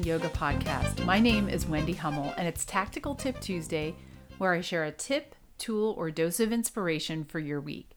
Yoga podcast. My name is Wendy Hummell, and it's Tactical Tip Tuesday, where I share a tip, tool, or dose of inspiration for your week.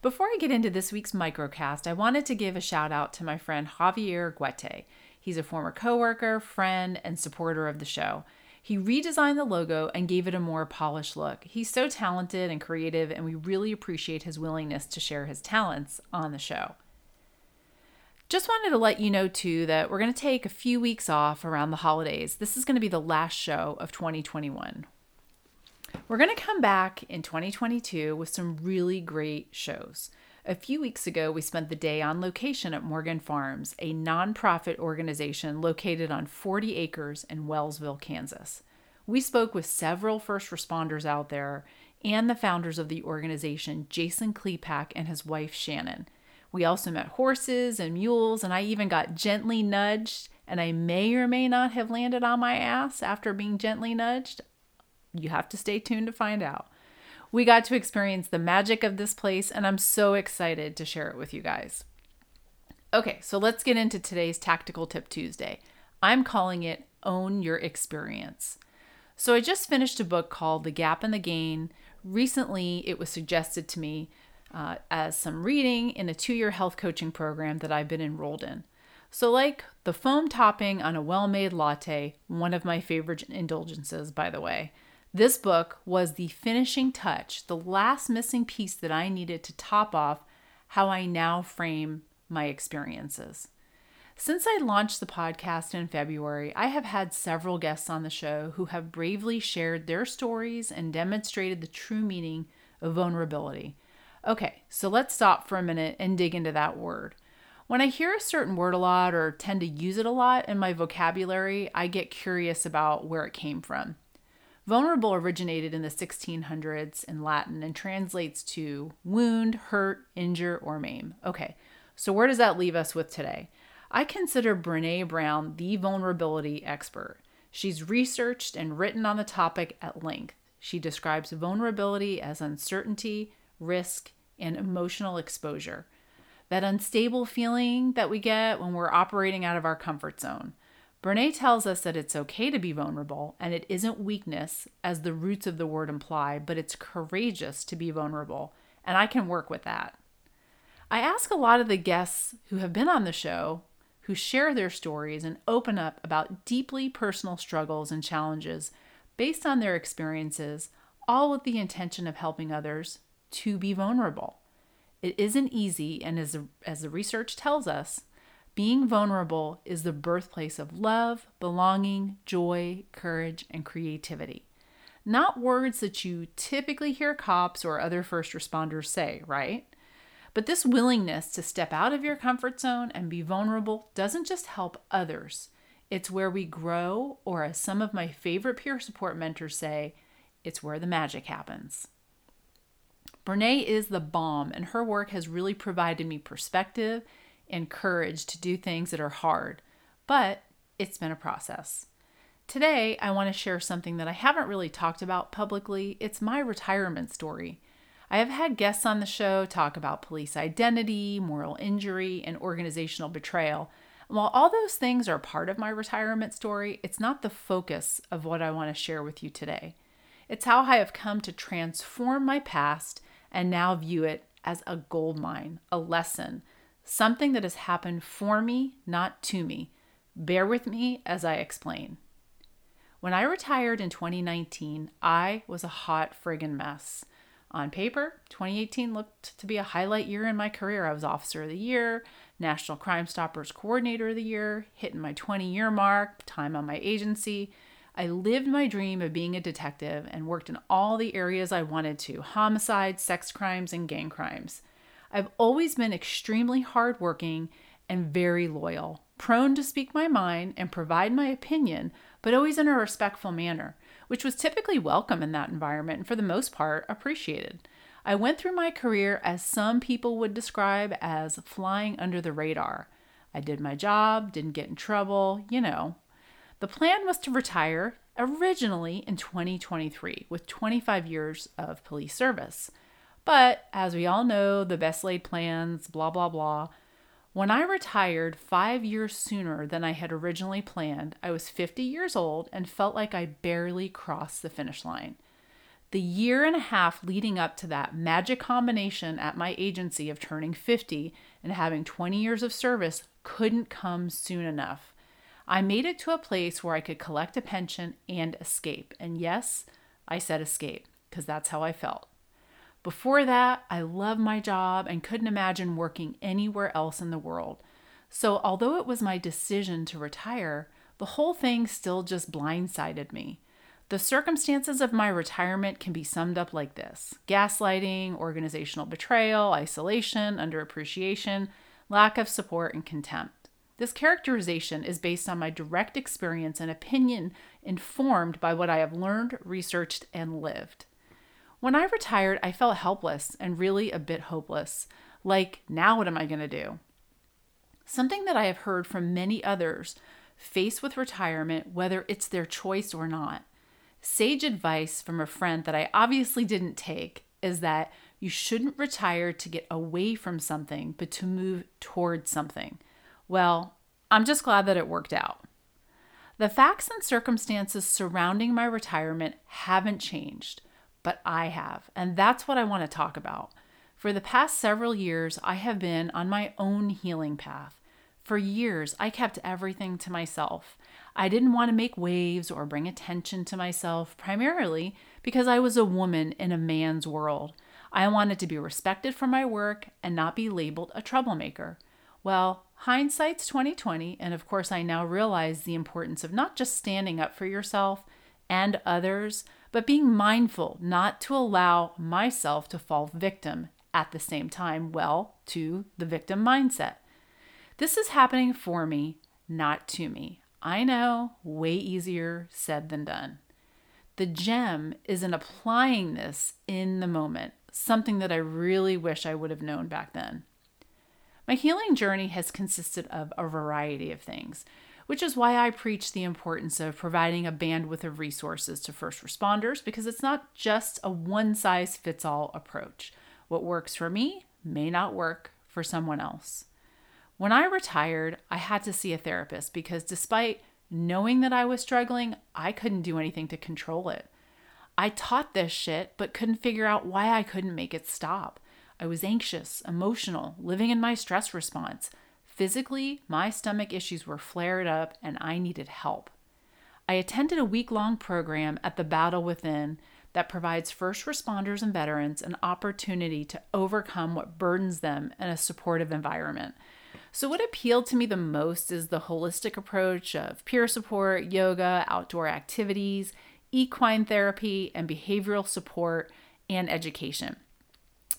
Before I get into this week's microcast, I wanted to give a shout out to my friend Javier Guete. He's a former coworker, friend, and supporter of the show. He redesigned the logo and gave it a more polished look. He's so talented and creative, and we really appreciate his willingness to share his talents on the show. Just wanted to let you know, too, that we're going to take a few weeks off around the holidays. This is going to be the last show of 2021. We're going to come back in 2022 with some really great shows. A few weeks ago, we spent the day on location at Morgan Farms, a nonprofit organization located on 40 acres in Wellsville, Kansas. We spoke with several first responders out there and the founders of the organization, Jason Klepak and his wife, Shannon. We also met horses and mules, and I even got gently nudged, and I may or may not have landed on my ass after being gently nudged. You have to stay tuned to find out. We got to experience the magic of this place, and I'm so excited to share it with you guys. Okay, so let's get into today's Tactical Tip Tuesday. I'm calling it Own Your Experience. So, I just finished a book called The Gap and the Gain. Recently, it was suggested to me uh, as some reading in a two year health coaching program that I've been enrolled in. So, like the foam topping on a well made latte, one of my favorite indulgences, by the way, this book was the finishing touch, the last missing piece that I needed to top off how I now frame my experiences. Since I launched the podcast in February, I have had several guests on the show who have bravely shared their stories and demonstrated the true meaning of vulnerability Okay, so let's stop for a minute and dig into that word. When I hear a certain word a lot or tend to use it a lot in my vocabulary, I get curious about where it came from. Vulnerable originated in the 1600s in Latin and translates to wound, hurt, injure, or maim. Okay, so where does that leave us with today? I consider Brene Brown the vulnerability expert. She's researched and written on the topic at length. She describes vulnerability as uncertainty, risk, and emotional exposure. That unstable feeling that we get when we're operating out of our comfort zone. Brene tells us that it's okay to be vulnerable and it isn't weakness, as the roots of the word imply, but it's courageous to be vulnerable, and I can work with that. I ask a lot of the guests who have been on the show who share their stories and open up about deeply personal struggles and challenges based on their experiences, all with the intention of helping others to be vulnerable. It isn't easy, and as, as the research tells us, being vulnerable is the birthplace of love, belonging, joy, courage, and creativity. Not words that you typically hear cops or other first responders say, right? But this willingness to step out of your comfort zone and be vulnerable doesn't just help others, it's where we grow, or as some of my favorite peer support mentors say, it's where the magic happens. Brene is the bomb, and her work has really provided me perspective and courage to do things that are hard, but it's been a process. Today, I want to share something that I haven't really talked about publicly. It's my retirement story. I have had guests on the show talk about police identity, moral injury, and organizational betrayal. while all those things are part of my retirement story, it's not the focus of what I want to share with you today. It's how I have come to transform my past and now view it as a gold mine, a lesson, something that has happened for me, not to me. Bear with me as I explain. When I retired in 2019, I was a hot friggin' mess. On paper, 2018 looked to be a highlight year in my career. I was Officer of the Year, National Crime Stoppers Coordinator of the Year, hitting my 20 year mark, time on my agency, I lived my dream of being a detective and worked in all the areas I wanted to homicide, sex crimes, and gang crimes. I've always been extremely hardworking and very loyal, prone to speak my mind and provide my opinion, but always in a respectful manner, which was typically welcome in that environment and for the most part appreciated. I went through my career as some people would describe as flying under the radar. I did my job, didn't get in trouble, you know, the plan was to retire originally in 2023 with 25 years of police service. But as we all know, the best laid plans, blah, blah, blah. When I retired five years sooner than I had originally planned, I was 50 years old and felt like I barely crossed the finish line. The year and a half leading up to that magic combination at my agency of turning 50 and having 20 years of service couldn't come soon enough. I made it to a place where I could collect a pension and escape. And yes, I said escape because that's how I felt. Before that, I loved my job and couldn't imagine working anywhere else in the world. So, although it was my decision to retire, the whole thing still just blindsided me. The circumstances of my retirement can be summed up like this gaslighting, organizational betrayal, isolation, underappreciation, lack of support, and contempt. This characterization is based on my direct experience and opinion informed by what I have learned, researched, and lived. When I retired, I felt helpless and really a bit hopeless. Like, now what am I going to do? Something that I have heard from many others faced with retirement, whether it's their choice or not, Sage advice from a friend that I obviously didn't take is that you shouldn't retire to get away from something, but to move towards something. Well, I'm just glad that it worked out. The facts and circumstances surrounding my retirement haven't changed, but I have, and that's what I want to talk about. For the past several years, I have been on my own healing path. For years, I kept everything to myself. I didn't want to make waves or bring attention to myself, primarily because I was a woman in a man's world. I wanted to be respected for my work and not be labeled a troublemaker. Well, hindsight's 2020, and of course I now realize the importance of not just standing up for yourself and others, but being mindful not to allow myself to fall victim at the same time, well, to the victim mindset. This is happening for me, not to me. I know, way easier said than done. The gem is in applying this in the moment, something that I really wish I would have known back then. My healing journey has consisted of a variety of things, which is why I preach the importance of providing a bandwidth of resources to first responders because it's not just a one size fits all approach. What works for me may not work for someone else. When I retired, I had to see a therapist because despite knowing that I was struggling, I couldn't do anything to control it. I taught this shit, but couldn't figure out why I couldn't make it stop. I was anxious, emotional, living in my stress response. Physically, my stomach issues were flared up and I needed help. I attended a week long program at the Battle Within that provides first responders and veterans an opportunity to overcome what burdens them in a supportive environment. So, what appealed to me the most is the holistic approach of peer support, yoga, outdoor activities, equine therapy, and behavioral support and education.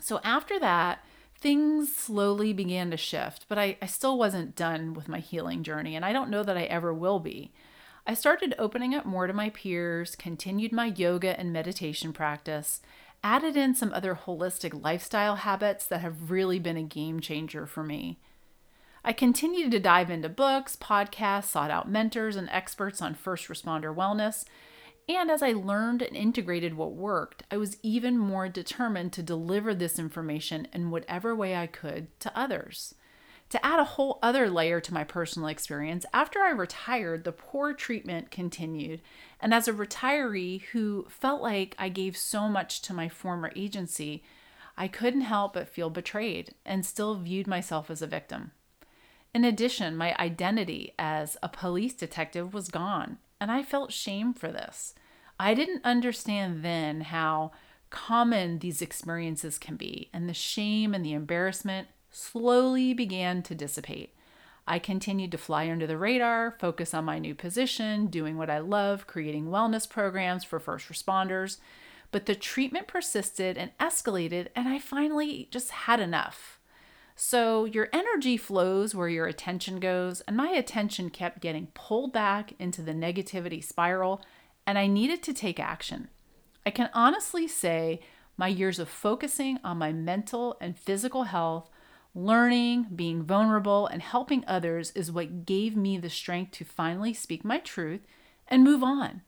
So, after that, things slowly began to shift, but I, I still wasn't done with my healing journey, and I don't know that I ever will be. I started opening up more to my peers, continued my yoga and meditation practice, added in some other holistic lifestyle habits that have really been a game changer for me. I continued to dive into books, podcasts, sought out mentors and experts on first responder wellness. And as I learned and integrated what worked, I was even more determined to deliver this information in whatever way I could to others. To add a whole other layer to my personal experience, after I retired, the poor treatment continued. And as a retiree who felt like I gave so much to my former agency, I couldn't help but feel betrayed and still viewed myself as a victim. In addition, my identity as a police detective was gone, and I felt shame for this. I didn't understand then how common these experiences can be, and the shame and the embarrassment slowly began to dissipate. I continued to fly under the radar, focus on my new position, doing what I love, creating wellness programs for first responders. But the treatment persisted and escalated, and I finally just had enough. So your energy flows where your attention goes, and my attention kept getting pulled back into the negativity spiral, and I needed to take action. I can honestly say my years of focusing on my mental and physical health, learning, being vulnerable, and helping others is what gave me the strength to finally speak my truth and move on.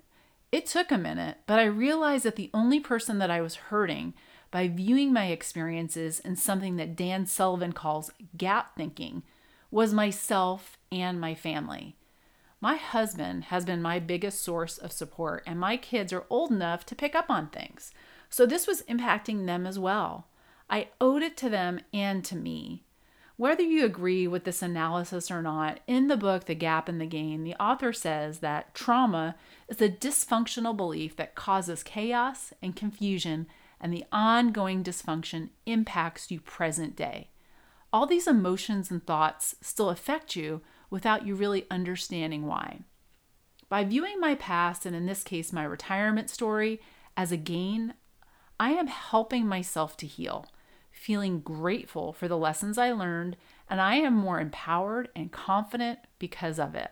It took a minute, but I realized that the only person that I was hurting by viewing my experiences in something that Dan Sullivan calls gap thinking was myself and my family. My husband has been my biggest source of support, and my kids are old enough to pick up on things. So this was impacting them as well. I owed it to them and to me. Whether you agree with this analysis or not, in the book The Gap and the Gain, the author says that trauma is a dysfunctional belief that causes chaos and confusion, and the ongoing dysfunction impacts you present day. All these emotions and thoughts still affect you without you really understanding why. By viewing my past, and in this case, my retirement story, as a gain, I am helping myself to heal feeling grateful for the lessons I learned, and I am more empowered and confident because of it.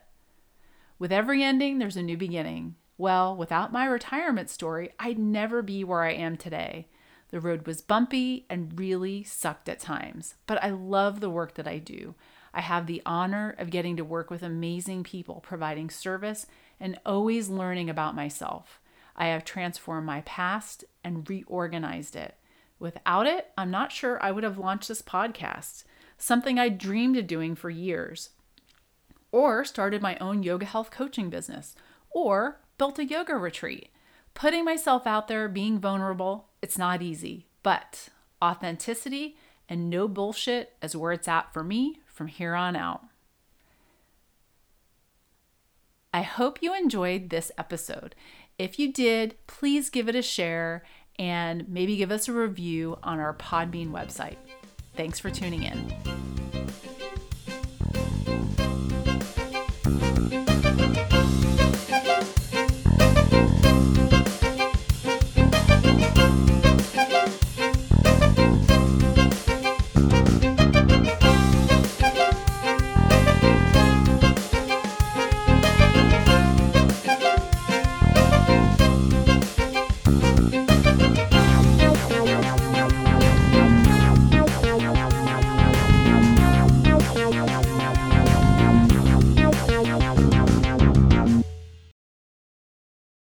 With every ending, there's a new beginning. Well, without my retirement story, I'd never be where I am today. The road was bumpy and really sucked at times, but I love the work that I do. I have the honor of getting to work with amazing people, providing service and always learning about myself. I have transformed my past and reorganized it. Without it, I'm not sure I would have launched this podcast, something I dreamed of doing for years, or started my own yoga health coaching business, or built a yoga retreat. Putting myself out there, being vulnerable, it's not easy, but authenticity and no bullshit is where it's at for me from here on out. I hope you enjoyed this episode. If you did, please give it a share and maybe give us a review on our Podbean website. Thanks for tuning in.